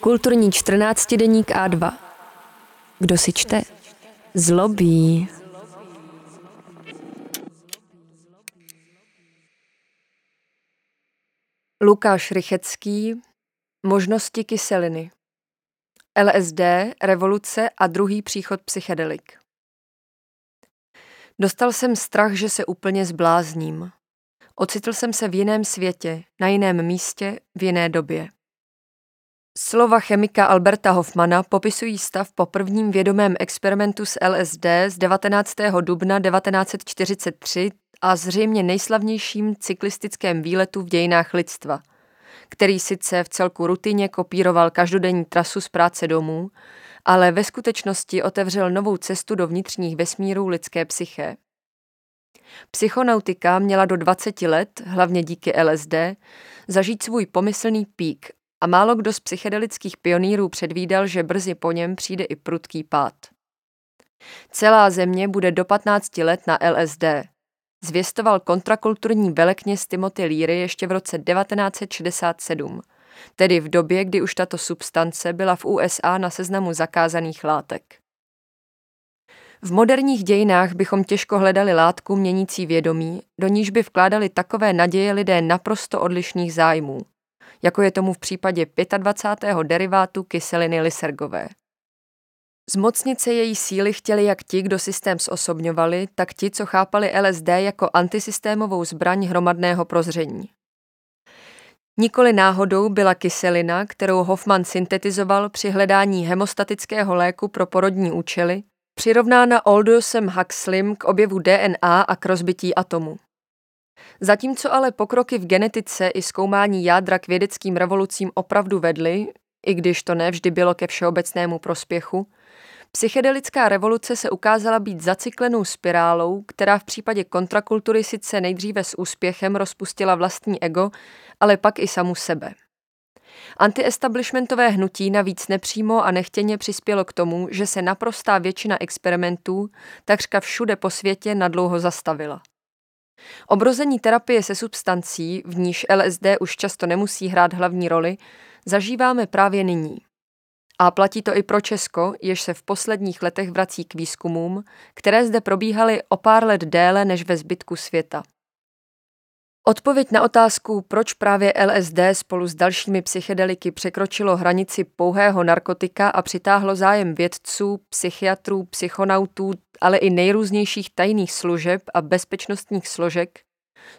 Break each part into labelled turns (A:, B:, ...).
A: Kulturní 14 deník A2. Kdo si čte? Zlobí. Lukáš Rychecký Možnosti kyseliny LSD, revoluce a druhý příchod psychedelik. Dostal jsem strach, že se úplně zblázním. Ocitl jsem se v jiném světě, na jiném místě, v jiné době. Slova chemika Alberta Hoffmana popisují stav po prvním vědomém experimentu s LSD z 19. dubna 1943 a zřejmě nejslavnějším cyklistickém výletu v dějinách lidstva, který sice v celku rutině kopíroval každodenní trasu z práce domů, ale ve skutečnosti otevřel novou cestu do vnitřních vesmírů lidské psyché. Psychonautika měla do 20 let, hlavně díky LSD, zažít svůj pomyslný pík a málo kdo z psychedelických pionýrů předvídal, že brzy po něm přijde i prudký pád. Celá země bude do 15 let na LSD. Zvěstoval kontrakulturní velekněz Timothy Leary ještě v roce 1967, tedy v době, kdy už tato substance byla v USA na seznamu zakázaných látek. V moderních dějinách bychom těžko hledali látku měnící vědomí, do níž by vkládali takové naděje lidé naprosto odlišných zájmů jako je tomu v případě 25. derivátu kyseliny lysergové. Zmocnit se její síly chtěli jak ti, kdo systém zosobňovali, tak ti, co chápali LSD jako antisystémovou zbraň hromadného prozření. Nikoli náhodou byla kyselina, kterou Hoffman syntetizoval při hledání hemostatického léku pro porodní účely, přirovnána Aldosem Huxleym k objevu DNA a k rozbití atomu. Zatímco ale pokroky v genetice i zkoumání jádra k vědeckým revolucím opravdu vedly, i když to nevždy bylo ke všeobecnému prospěchu, psychedelická revoluce se ukázala být zacyklenou spirálou, která v případě kontrakultury sice nejdříve s úspěchem rozpustila vlastní ego, ale pak i samu sebe. Antiestablishmentové hnutí navíc nepřímo a nechtěně přispělo k tomu, že se naprostá většina experimentů takřka všude po světě nadlouho zastavila. Obrození terapie se substancí, v níž LSD už často nemusí hrát hlavní roli, zažíváme právě nyní. A platí to i pro Česko, jež se v posledních letech vrací k výzkumům, které zde probíhaly o pár let déle než ve zbytku světa. Odpověď na otázku, proč právě LSD spolu s dalšími psychedeliky překročilo hranici pouhého narkotika a přitáhlo zájem vědců, psychiatrů, psychonautů, ale i nejrůznějších tajných služeb a bezpečnostních složek,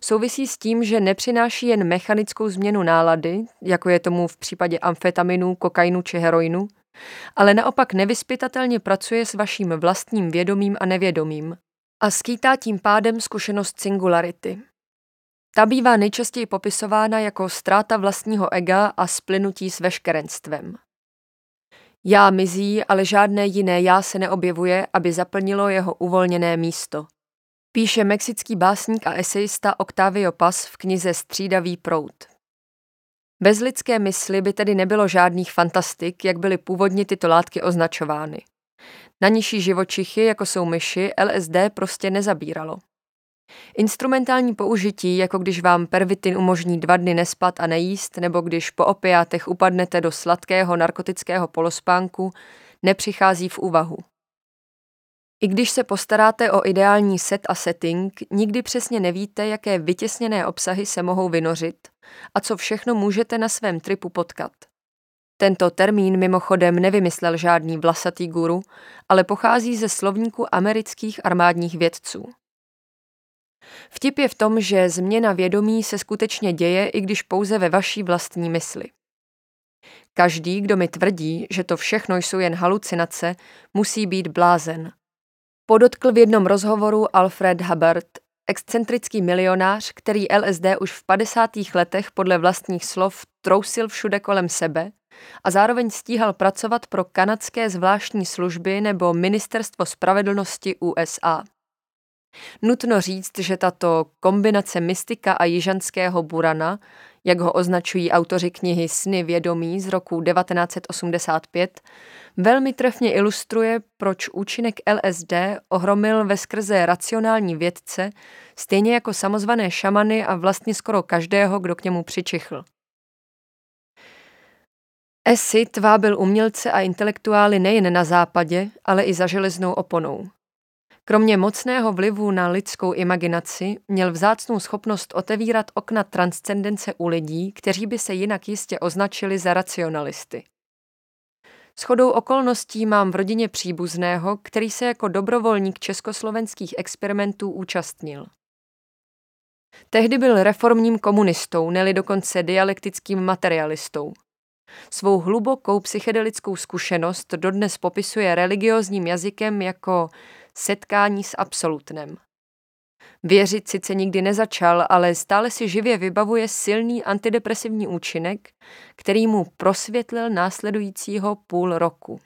A: souvisí s tím, že nepřináší jen mechanickou změnu nálady, jako je tomu v případě amfetaminů, kokainu či heroinu, ale naopak nevyspytatelně pracuje s vaším vlastním vědomím a nevědomím a skýtá tím pádem zkušenost singularity. Ta bývá nejčastěji popisována jako ztráta vlastního ega a splynutí s veškerenstvem. Já mizí, ale žádné jiné já se neobjevuje, aby zaplnilo jeho uvolněné místo. Píše mexický básník a esejista Octavio Paz v knize Střídavý prout. Bez lidské mysli by tedy nebylo žádných fantastik, jak byly původně tyto látky označovány. Na nižší živočichy, jako jsou myši, LSD prostě nezabíralo. Instrumentální použití, jako když vám pervitin umožní dva dny nespat a nejíst, nebo když po opiátech upadnete do sladkého narkotického polospánku, nepřichází v úvahu. I když se postaráte o ideální set a setting, nikdy přesně nevíte, jaké vytěsněné obsahy se mohou vynořit a co všechno můžete na svém tripu potkat. Tento termín mimochodem nevymyslel žádný vlasatý guru, ale pochází ze slovníku amerických armádních vědců. Vtip je v tom, že změna vědomí se skutečně děje, i když pouze ve vaší vlastní mysli. Každý, kdo mi tvrdí, že to všechno jsou jen halucinace, musí být blázen. Podotkl v jednom rozhovoru Alfred Hubbard, excentrický milionář, který LSD už v 50. letech podle vlastních slov trousil všude kolem sebe a zároveň stíhal pracovat pro kanadské zvláštní služby nebo Ministerstvo spravedlnosti USA. Nutno říct, že tato kombinace mystika a jižanského burana, jak ho označují autoři knihy Sny vědomí z roku 1985, velmi trefně ilustruje, proč účinek LSD ohromil ve skrze racionální vědce, stejně jako samozvané šamany a vlastně skoro každého, kdo k němu přičichl. Acid vábil umělce a intelektuály nejen na západě, ale i za železnou oponou. Kromě mocného vlivu na lidskou imaginaci měl vzácnou schopnost otevírat okna transcendence u lidí, kteří by se jinak jistě označili za racionalisty. Shodou okolností mám v rodině příbuzného, který se jako dobrovolník československých experimentů účastnil. Tehdy byl reformním komunistou, neli dokonce dialektickým materialistou. Svou hlubokou psychedelickou zkušenost dodnes popisuje religiozním jazykem jako setkání s absolutnem. Věřit sice nikdy nezačal, ale stále si živě vybavuje silný antidepresivní účinek, který mu prosvětlil následujícího půl roku.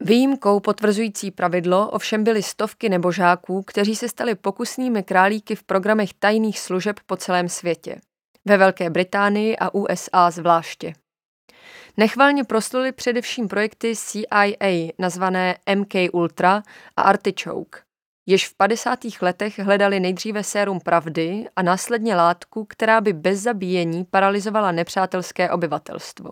A: Výjimkou potvrzující pravidlo ovšem byly stovky nebožáků, kteří se stali pokusnými králíky v programech tajných služeb po celém světě. Ve Velké Británii a USA zvláště. Nechvalně prosluly především projekty CIA nazvané MK Ultra a Artichoke, jež v 50. letech hledali nejdříve sérum pravdy a následně látku, která by bez zabíjení paralizovala nepřátelské obyvatelstvo.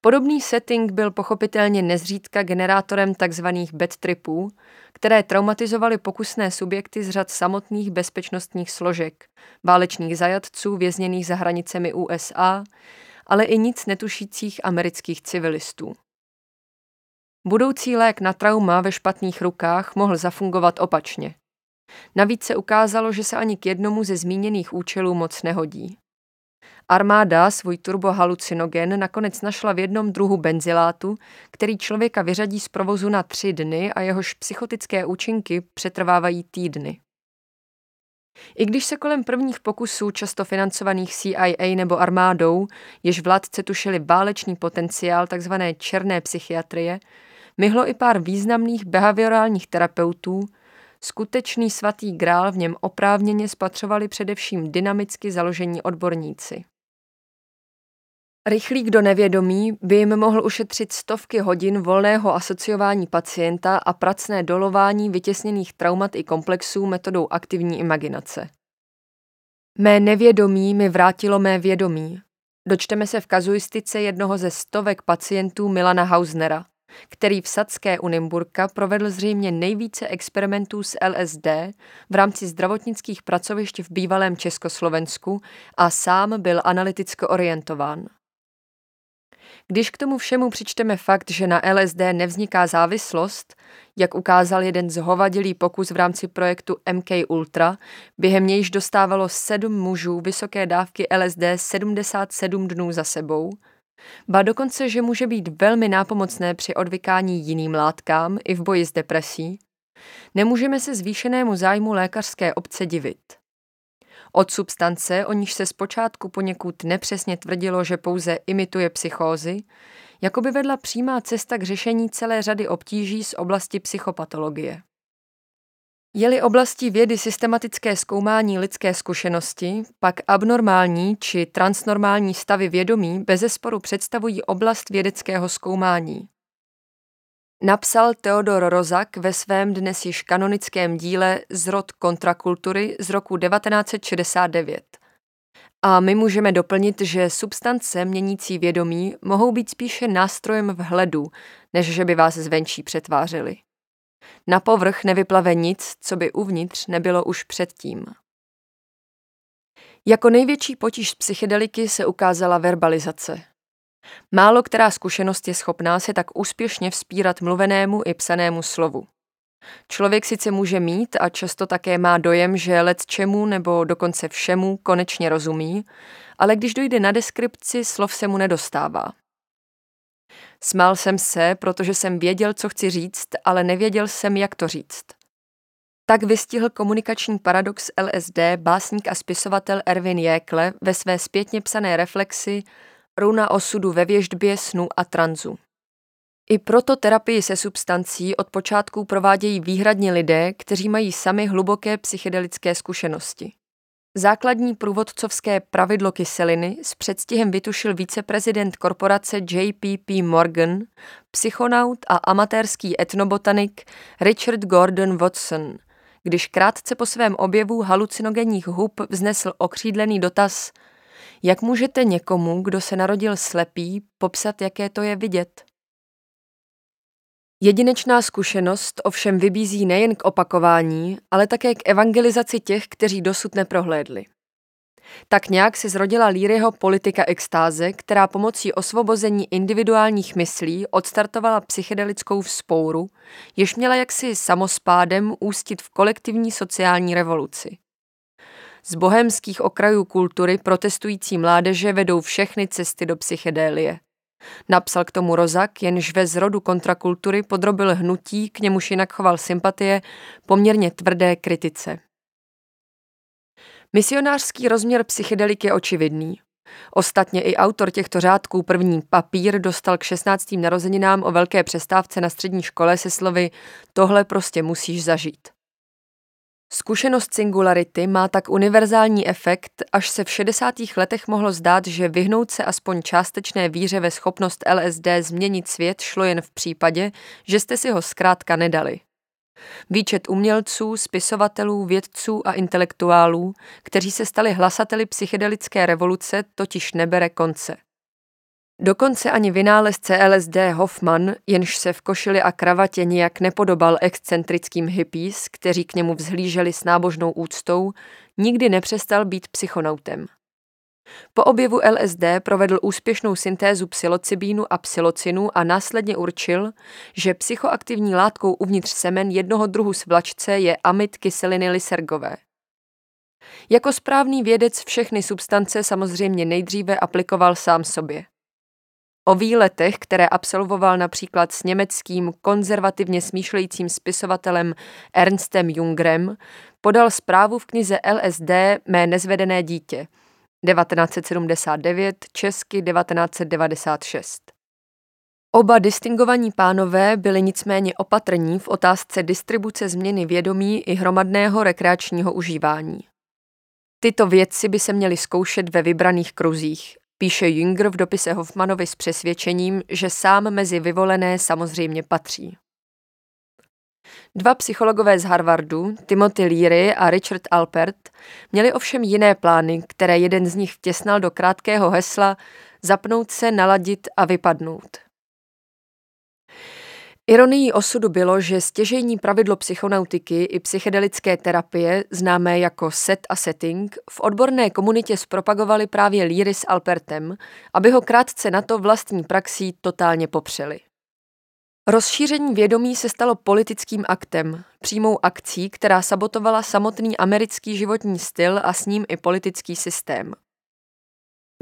A: Podobný setting byl pochopitelně nezřídka generátorem tzv. bad tripů, které traumatizovaly pokusné subjekty z řad samotných bezpečnostních složek, válečných zajatců vězněných za hranicemi USA, ale i nic netušících amerických civilistů. Budoucí lék na trauma ve špatných rukách mohl zafungovat opačně. Navíc se ukázalo, že se ani k jednomu ze zmíněných účelů moc nehodí. Armáda svůj turbohalucinogen nakonec našla v jednom druhu benzilátu, který člověka vyřadí z provozu na tři dny a jehož psychotické účinky přetrvávají týdny. I když se kolem prvních pokusů, často financovaných CIA nebo armádou, jež vládce tušili válečný potenciál tzv. černé psychiatrie, myhlo i pár významných behaviorálních terapeutů, skutečný svatý grál v něm oprávněně spatřovali především dynamicky založení odborníci. Rychlík do nevědomí by jim mohl ušetřit stovky hodin volného asociování pacienta a pracné dolování vytěsněných traumat i komplexů metodou aktivní imaginace. Mé nevědomí mi vrátilo mé vědomí. Dočteme se v kazuistice jednoho ze stovek pacientů Milana Hausnera, který v Sadské u Nymburka provedl zřejmě nejvíce experimentů s LSD v rámci zdravotnických pracovišť v bývalém Československu a sám byl analyticky orientován. Když k tomu všemu přičteme fakt, že na LSD nevzniká závislost, jak ukázal jeden zhovadilý pokus v rámci projektu MK Ultra, během nějž dostávalo sedm mužů vysoké dávky LSD 77 dnů za sebou, ba dokonce, že může být velmi nápomocné při odvykání jiným látkám i v boji s depresí, nemůžeme se zvýšenému zájmu lékařské obce divit. Od substance, o níž se zpočátku poněkud nepřesně tvrdilo, že pouze imituje psychózy, jako by vedla přímá cesta k řešení celé řady obtíží z oblasti psychopatologie. Je-li oblastí vědy systematické zkoumání lidské zkušenosti, pak abnormální či transnormální stavy vědomí bezesporu představují oblast vědeckého zkoumání. Napsal Theodor Rozak ve svém dnes již kanonickém díle Zrod kontrakultury z roku 1969. A my můžeme doplnit, že substance měnící vědomí mohou být spíše nástrojem vhledu, než že by vás zvenčí přetvářely. Na povrch nevyplave nic, co by uvnitř nebylo už předtím. Jako největší potíž psychedeliky se ukázala verbalizace. Málo která zkušenost je schopná se tak úspěšně vzpírat mluvenému i psanému slovu. Člověk sice může mít a často také má dojem, že let čemu nebo dokonce všemu konečně rozumí, ale když dojde na deskripci, slov se mu nedostává. Smál jsem se, protože jsem věděl, co chci říct, ale nevěděl jsem, jak to říct. Tak vystihl komunikační paradox LSD básník a spisovatel Erwin Jékle ve své zpětně psané reflexi Runa osudu ve věždbě, snu a tranzu. I proto terapii se substancí od počátku provádějí výhradně lidé, kteří mají sami hluboké psychedelické zkušenosti. Základní průvodcovské pravidlo kyseliny s předstihem vytušil viceprezident korporace JPP Morgan, psychonaut a amatérský etnobotanik Richard Gordon Watson, když krátce po svém objevu halucinogenních hub vznesl okřídlený dotaz Jak můžete někomu, kdo se narodil slepý, popsat, jaké to je vidět? Jedinečná zkušenost ovšem vybízí nejen k opakování, ale také k evangelizaci těch, kteří dosud neprohlédli. Tak nějak se zrodila Líryho politika extáze, která pomocí osvobození individuálních myslí odstartovala psychedelickou vzpouru, jež měla jaksi samospádem ústit v kolektivní sociální revoluci. Z bohemských okrajů kultury protestující mládeže vedou všechny cesty do psychedelie. Napsal k tomu Rozak, jenž ve zrodu kontrakultury podrobil hnutí, k němuž jinak choval sympatie, poměrně tvrdé kritice. Misionářský rozměr psychedelik je očividný. Ostatně i autor těchto řádků první papír dostal k 16. narozeninám o velké přestávce na střední škole se slovy tohle prostě musíš zažít. Zkušenost singularity má tak univerzální efekt, až se v 60. letech mohlo zdát, že vyhnout se aspoň částečné víře ve schopnost LSD změnit svět šlo jen v případě, že jste si ho zkrátka nedali. Výčet umělců, spisovatelů, vědců a intelektuálů, kteří se stali hlasateli psychedelické revoluce, totiž nebere konce. Dokonce ani vynálezce LSD Hoffman, jenž se v košili a kravatě nijak nepodobal excentrickým hippies, kteří k němu vzhlíželi s nábožnou úctou, nikdy nepřestal být psychonautem. Po objevu LSD provedl úspěšnou syntézu psilocybínu a psilocinu a následně určil, že psychoaktivní látkou uvnitř semen jednoho druhu svlačce je amid kyseliny lysergové. Jako správný vědec všechny substance samozřejmě nejdříve aplikoval sám sobě. O výletech, které absolvoval například s německým konzervativně smýšlejícím spisovatelem Ernstem Jungrem, podal zprávu v knize LSD Mé nezvedené dítě 1979, česky 1996. Oba distingovaní pánové byli nicméně opatrní v otázce distribuce změny vědomí i hromadného rekreačního užívání. Tyto věci by se měly zkoušet ve vybraných kruzích, Píše Jünger v dopise Hoffmanovi s přesvědčením, že sám mezi vyvolené samozřejmě patří. Dva psychologové z Harvardu, Timothy Leary a Richard Alpert, měli ovšem jiné plány, které jeden z nich vtěsnal do krátkého hesla zapnout se, naladit a vypadnout. Ironií osudu bylo, že stěžejní pravidlo psychonautiky i psychedelické terapie, známé jako set a setting, v odborné komunitě zpropagovali právě Líry s Alpertem, aby ho krátce na to vlastní praxí totálně popřeli. Rozšíření vědomí se stalo politickým aktem, přímou akcí, která sabotovala samotný americký životní styl a s ním i politický systém.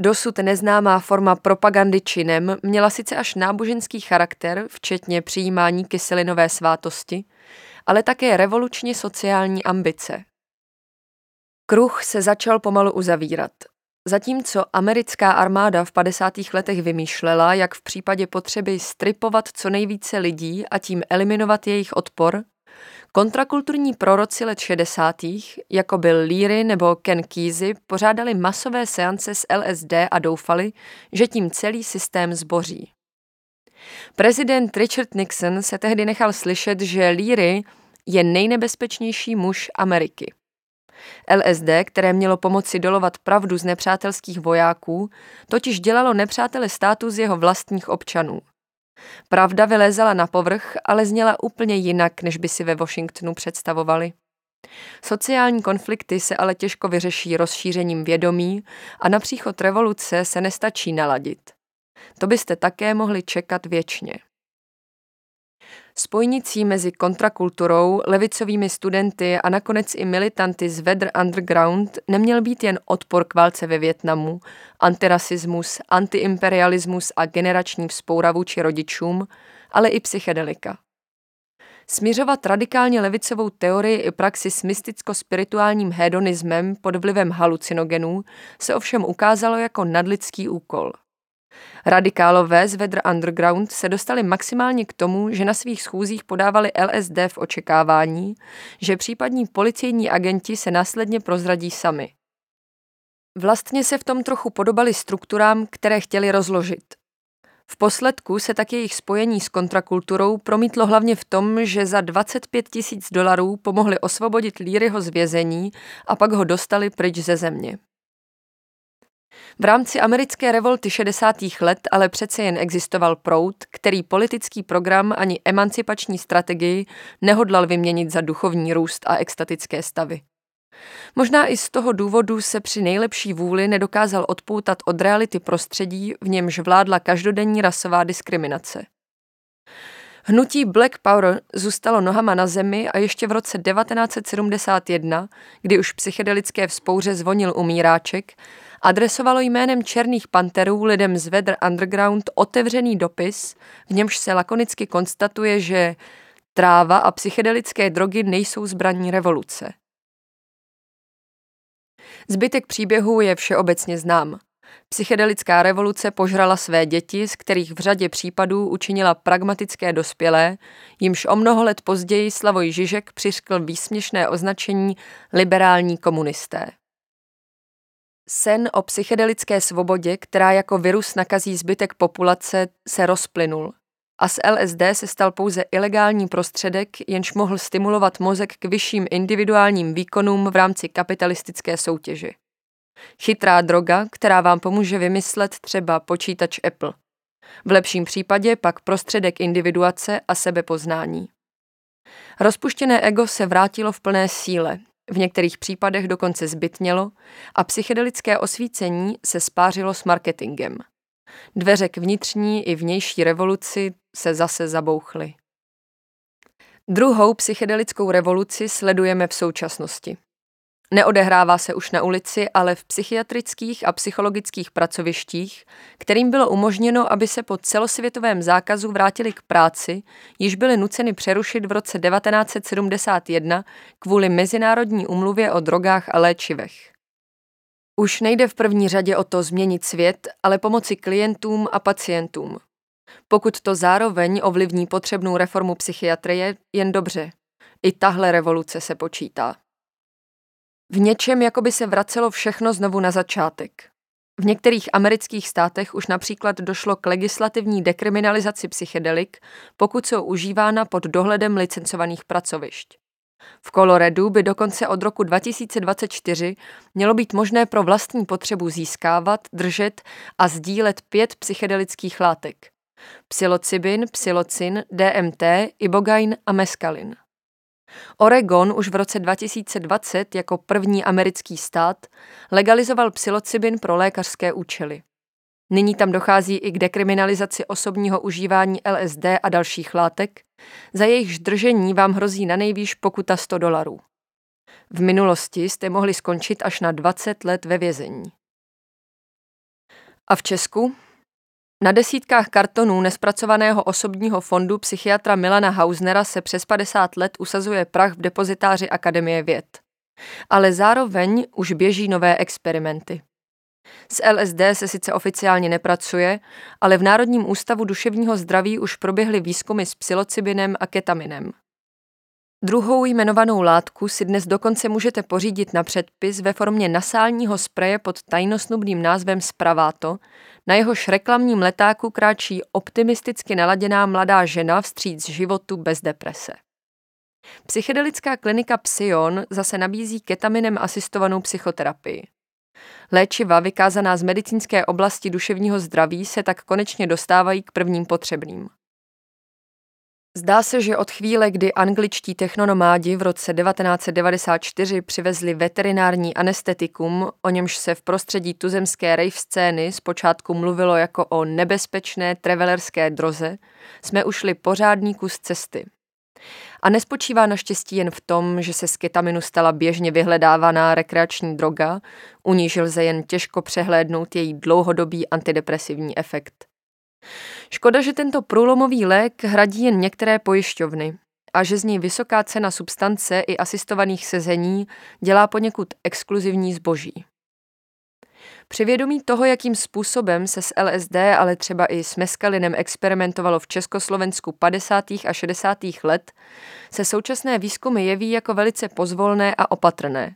A: Dosud neznámá forma propagandy činem měla sice až náboženský charakter, včetně přijímání kyselinové svátosti, ale také revolučně sociální ambice. Kruh se začal pomalu uzavírat. Zatímco americká armáda v 50. letech vymýšlela, jak v případě potřeby stripovat co nejvíce lidí a tím eliminovat jejich odpor, Kontrakulturní proroci let 60. jako byl Leary nebo Ken Kesey pořádali masové seance s LSD a doufali, že tím celý systém zboří. Prezident Richard Nixon se tehdy nechal slyšet, že Leary je nejnebezpečnější muž Ameriky. LSD, které mělo pomoci dolovat pravdu z nepřátelských vojáků, totiž dělalo nepřátele státu z jeho vlastních občanů – Pravda vylézala na povrch, ale zněla úplně jinak, než by si ve Washingtonu představovali. Sociální konflikty se ale těžko vyřeší rozšířením vědomí a na příchod revoluce se nestačí naladit. To byste také mohli čekat věčně. Spojnicí mezi kontrakulturou, levicovými studenty a nakonec i militanty z Weather Underground neměl být jen odpor k válce ve Větnamu, antirasismus, antiimperialismus a generační vzpoura vůči rodičům, ale i psychedelika. Směřovat radikálně levicovou teorii i praxi s mysticko-spirituálním hedonismem pod vlivem halucinogenů se ovšem ukázalo jako nadlidský úkol – Radikálové z Weather Underground se dostali maximálně k tomu, že na svých schůzích podávali LSD v očekávání, že případní policejní agenti se následně prozradí sami. Vlastně se v tom trochu podobali strukturám, které chtěli rozložit. V posledku se tak jejich spojení s kontrakulturou promítlo hlavně v tom, že za 25 tisíc dolarů pomohli osvobodit Líryho z vězení a pak ho dostali pryč ze země. V rámci americké revolty 60. let ale přece jen existoval proud, který politický program ani emancipační strategii nehodlal vyměnit za duchovní růst a extatické stavy. Možná i z toho důvodu se při nejlepší vůli nedokázal odpoutat od reality prostředí, v němž vládla každodenní rasová diskriminace. Hnutí Black Power zůstalo nohama na zemi a ještě v roce 1971, kdy už psychedelické vzpouře zvonil umíráček, adresovalo jménem Černých panterů lidem z Weather Underground otevřený dopis, v němž se lakonicky konstatuje, že tráva a psychedelické drogy nejsou zbraní revoluce. Zbytek příběhu je všeobecně znám. Psychedelická revoluce požrala své děti, z kterých v řadě případů učinila pragmatické dospělé, jimž o mnoho let později Slavoj Žižek přiškl výsměšné označení liberální komunisté. Sen o psychedelické svobodě, která jako virus nakazí zbytek populace, se rozplynul a z LSD se stal pouze ilegální prostředek, jenž mohl stimulovat mozek k vyšším individuálním výkonům v rámci kapitalistické soutěže. Chytrá droga, která vám pomůže vymyslet třeba počítač Apple. V lepším případě pak prostředek individuace a sebepoznání. Rozpuštěné ego se vrátilo v plné síle, v některých případech dokonce zbytnělo a psychedelické osvícení se spářilo s marketingem. Dveře k vnitřní i vnější revoluci se zase zabouchly. Druhou psychedelickou revoluci sledujeme v současnosti. Neodehrává se už na ulici, ale v psychiatrických a psychologických pracovištích, kterým bylo umožněno, aby se po celosvětovém zákazu vrátili k práci, již byly nuceny přerušit v roce 1971 kvůli Mezinárodní umluvě o drogách a léčivech. Už nejde v první řadě o to změnit svět, ale pomoci klientům a pacientům. Pokud to zároveň ovlivní potřebnou reformu psychiatrie, jen dobře. I tahle revoluce se počítá. V něčem jako by se vracelo všechno znovu na začátek. V některých amerických státech už například došlo k legislativní dekriminalizaci psychedelik, pokud jsou užívána pod dohledem licencovaných pracovišť. V Coloradu by dokonce od roku 2024 mělo být možné pro vlastní potřebu získávat, držet a sdílet pět psychedelických látek. Psilocybin, psilocin, DMT, ibogain a meskalin. Oregon už v roce 2020 jako první americký stát legalizoval psilocybin pro lékařské účely. Nyní tam dochází i k dekriminalizaci osobního užívání LSD a dalších látek, za jejichž držení vám hrozí na nejvýš pokuta 100 dolarů. V minulosti jste mohli skončit až na 20 let ve vězení. A v Česku na desítkách kartonů nespracovaného osobního fondu psychiatra Milana Hausnera se přes 50 let usazuje prach v depozitáři Akademie věd. Ale zároveň už běží nové experimenty. S LSD se sice oficiálně nepracuje, ale v Národním ústavu duševního zdraví už proběhly výzkumy s psilocybinem a ketaminem. Druhou jmenovanou látku si dnes dokonce můžete pořídit na předpis ve formě nasálního spreje pod tajnosnubným názvem Spravato, na jehož reklamním letáku kráčí optimisticky naladěná mladá žena vstříc životu bez deprese. Psychedelická klinika Psion zase nabízí ketaminem asistovanou psychoterapii. Léčiva vykázaná z medicínské oblasti duševního zdraví se tak konečně dostávají k prvním potřebným. Zdá se, že od chvíle, kdy angličtí technonomádi v roce 1994 přivezli veterinární anestetikum, o němž se v prostředí tuzemské rave scény zpočátku mluvilo jako o nebezpečné travelerské droze, jsme ušli pořádný kus cesty. A nespočívá naštěstí jen v tom, že se z ketaminu stala běžně vyhledávaná rekreační droga, u níž lze jen těžko přehlédnout její dlouhodobý antidepresivní efekt. Škoda, že tento průlomový lék hradí jen některé pojišťovny a že z něj vysoká cena substance i asistovaných sezení dělá poněkud exkluzivní zboží. Při vědomí toho, jakým způsobem se s LSD, ale třeba i s meskalinem experimentovalo v Československu 50. a 60. let, se současné výzkumy jeví jako velice pozvolné a opatrné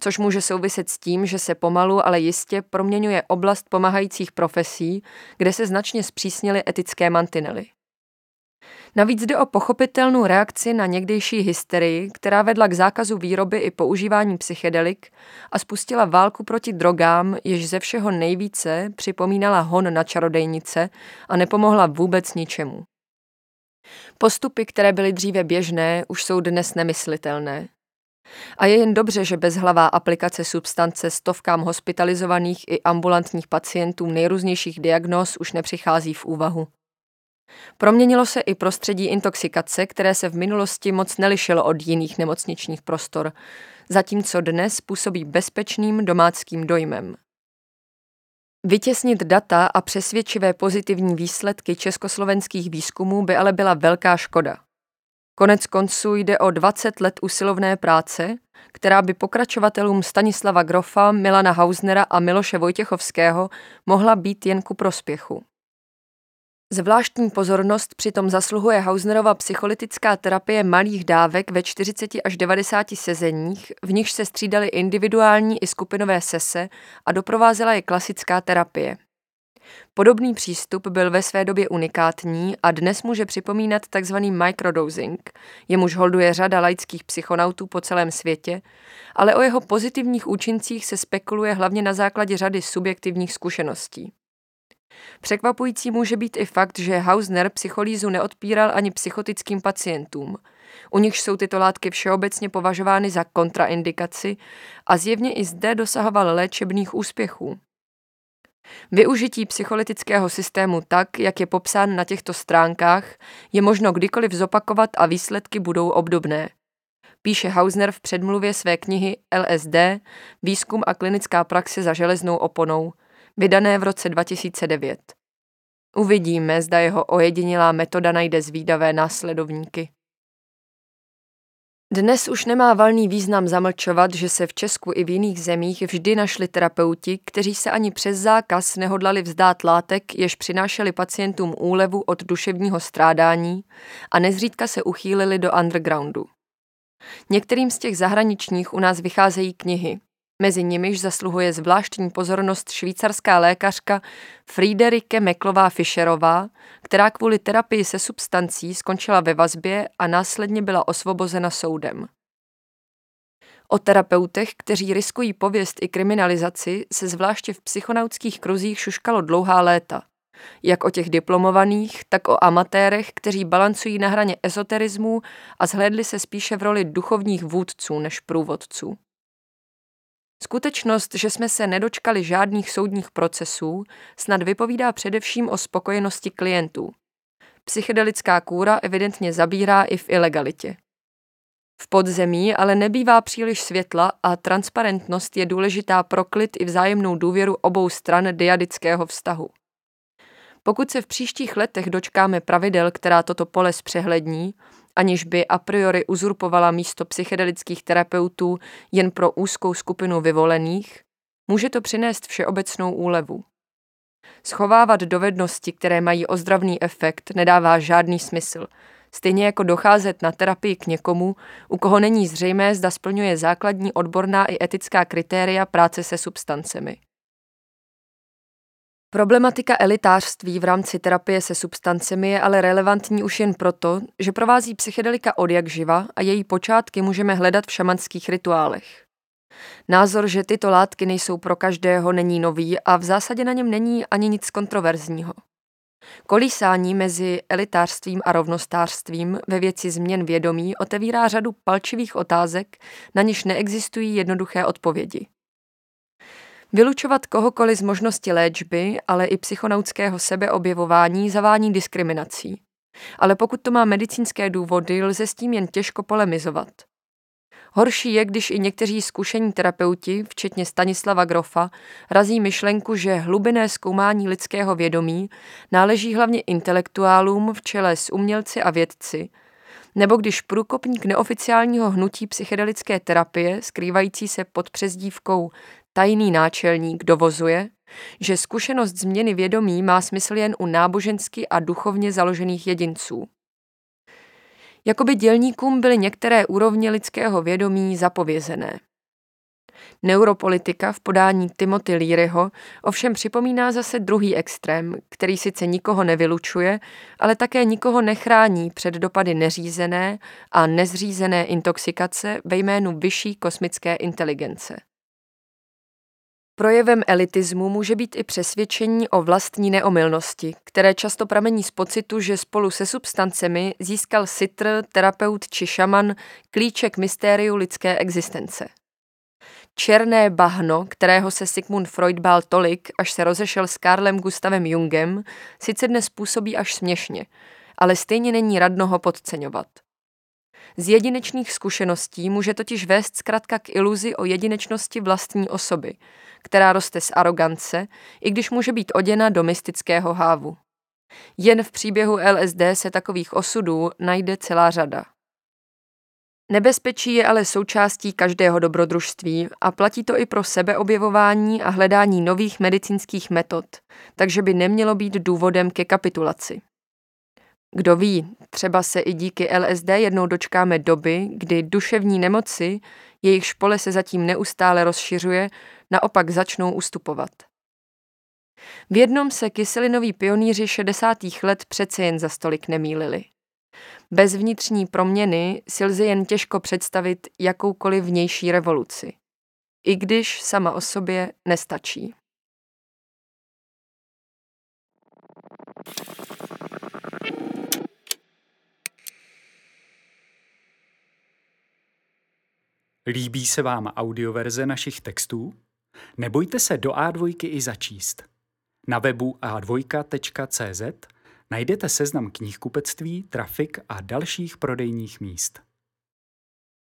A: což může souviset s tím, že se pomalu, ale jistě proměňuje oblast pomáhajících profesí, kde se značně zpřísnily etické mantinely. Navíc jde o pochopitelnou reakci na někdejší hysterii, která vedla k zákazu výroby i používání psychedelik a spustila válku proti drogám, jež ze všeho nejvíce připomínala hon na čarodejnice a nepomohla vůbec ničemu. Postupy, které byly dříve běžné, už jsou dnes nemyslitelné. A je jen dobře, že bezhlavá aplikace substance stovkám hospitalizovaných i ambulantních pacientů nejrůznějších diagnóz už nepřichází v úvahu. Proměnilo se i prostředí intoxikace, které se v minulosti moc nelišilo od jiných nemocničních prostor, zatímco dnes působí bezpečným domáckým dojmem. Vytěsnit data a přesvědčivé pozitivní výsledky československých výzkumů by ale byla velká škoda. Konec konců jde o 20 let usilovné práce, která by pokračovatelům Stanislava Grofa, Milana Hausnera a Miloše Vojtěchovského mohla být jen ku prospěchu. Zvláštní pozornost přitom zasluhuje Hausnerova psycholytická terapie malých dávek ve 40 až 90 sezeních, v nichž se střídaly individuální i skupinové sese a doprovázela je klasická terapie. Podobný přístup byl ve své době unikátní a dnes může připomínat tzv. microdosing, jemuž holduje řada laických psychonautů po celém světě, ale o jeho pozitivních účincích se spekuluje hlavně na základě řady subjektivních zkušeností. Překvapující může být i fakt, že Hausner psycholízu neodpíral ani psychotickým pacientům. U nichž jsou tyto látky všeobecně považovány za kontraindikaci a zjevně i zde dosahoval léčebných úspěchů. Využití psycholytického systému tak, jak je popsán na těchto stránkách, je možno kdykoliv zopakovat a výsledky budou obdobné. Píše Hausner v předmluvě své knihy LSD, výzkum a klinická praxe za železnou oponou, vydané v roce 2009. Uvidíme, zda jeho ojedinělá metoda najde zvídavé následovníky. Dnes už nemá valný význam zamlčovat, že se v Česku i v jiných zemích vždy našli terapeuti, kteří se ani přes zákaz nehodlali vzdát látek, jež přinášeli pacientům úlevu od duševního strádání a nezřídka se uchýlili do undergroundu. Některým z těch zahraničních u nás vycházejí knihy, Mezi nimiž zasluhuje zvláštní pozornost švýcarská lékařka Friederike Meklová Fischerová, která kvůli terapii se substancí skončila ve vazbě a následně byla osvobozena soudem. O terapeutech, kteří riskují pověst i kriminalizaci, se zvláště v psychonautských kruzích šuškalo dlouhá léta. Jak o těch diplomovaných, tak o amatérech, kteří balancují na hraně ezoterismu a zhlédli se spíše v roli duchovních vůdců než průvodců. Skutečnost, že jsme se nedočkali žádných soudních procesů, snad vypovídá především o spokojenosti klientů. Psychedelická kůra evidentně zabírá i v ilegalitě. V podzemí ale nebývá příliš světla a transparentnost je důležitá pro klid i vzájemnou důvěru obou stran diadického vztahu. Pokud se v příštích letech dočkáme pravidel, která toto pole zpřehlední, aniž by a priori uzurpovala místo psychedelických terapeutů jen pro úzkou skupinu vyvolených, může to přinést všeobecnou úlevu. Schovávat dovednosti, které mají ozdravný efekt, nedává žádný smysl, stejně jako docházet na terapii k někomu, u koho není zřejmé, zda splňuje základní odborná i etická kritéria práce se substancemi. Problematika elitářství v rámci terapie se substancemi je ale relevantní už jen proto, že provází psychedelika od jak živa a její počátky můžeme hledat v šamanských rituálech. Názor, že tyto látky nejsou pro každého, není nový a v zásadě na něm není ani nic kontroverzního. Kolísání mezi elitářstvím a rovnostářstvím ve věci změn vědomí otevírá řadu palčivých otázek, na něž neexistují jednoduché odpovědi. Vylučovat kohokoliv z možnosti léčby, ale i psychonautského sebeobjevování zavání diskriminací. Ale pokud to má medicínské důvody, lze s tím jen těžko polemizovat. Horší je, když i někteří zkušení terapeuti, včetně Stanislava Grofa, razí myšlenku, že hlubinné zkoumání lidského vědomí náleží hlavně intelektuálům v čele s umělci a vědci, nebo když průkopník neoficiálního hnutí psychedelické terapie, skrývající se pod přezdívkou tajný náčelník dovozuje, že zkušenost změny vědomí má smysl jen u nábožensky a duchovně založených jedinců. Jakoby dělníkům byly některé úrovně lidského vědomí zapovězené. Neuropolitika v podání Timothy Learyho ovšem připomíná zase druhý extrém, který sice nikoho nevylučuje, ale také nikoho nechrání před dopady neřízené a nezřízené intoxikace ve jménu vyšší kosmické inteligence. Projevem elitismu může být i přesvědčení o vlastní neomylnosti, které často pramení z pocitu, že spolu se substancemi získal sitr, terapeut či šaman klíček mystériu lidské existence. Černé bahno, kterého se Sigmund Freud bál tolik, až se rozešel s Karlem Gustavem Jungem, sice dnes působí až směšně, ale stejně není radno ho podceňovat. Z jedinečných zkušeností může totiž vést zkrátka k iluzi o jedinečnosti vlastní osoby, která roste z arogance, i když může být oděna do mystického hávu. Jen v příběhu LSD se takových osudů najde celá řada. Nebezpečí je ale součástí každého dobrodružství a platí to i pro sebeobjevování a hledání nových medicínských metod, takže by nemělo být důvodem ke kapitulaci. Kdo ví, třeba se i díky LSD jednou dočkáme doby, kdy duševní nemoci, jejich pole se zatím neustále rozšiřuje, naopak začnou ustupovat. V jednom se kyselinoví pionýři 60. let přece jen za stolik nemýlili. Bez vnitřní proměny si lze jen těžko představit jakoukoliv vnější revoluci. I když sama o sobě nestačí.
B: Líbí se vám audioverze našich textů? Nebojte se do A2 i začíst. Na webu a2.cz najdete seznam knihkupectví, trafik a dalších prodejních míst.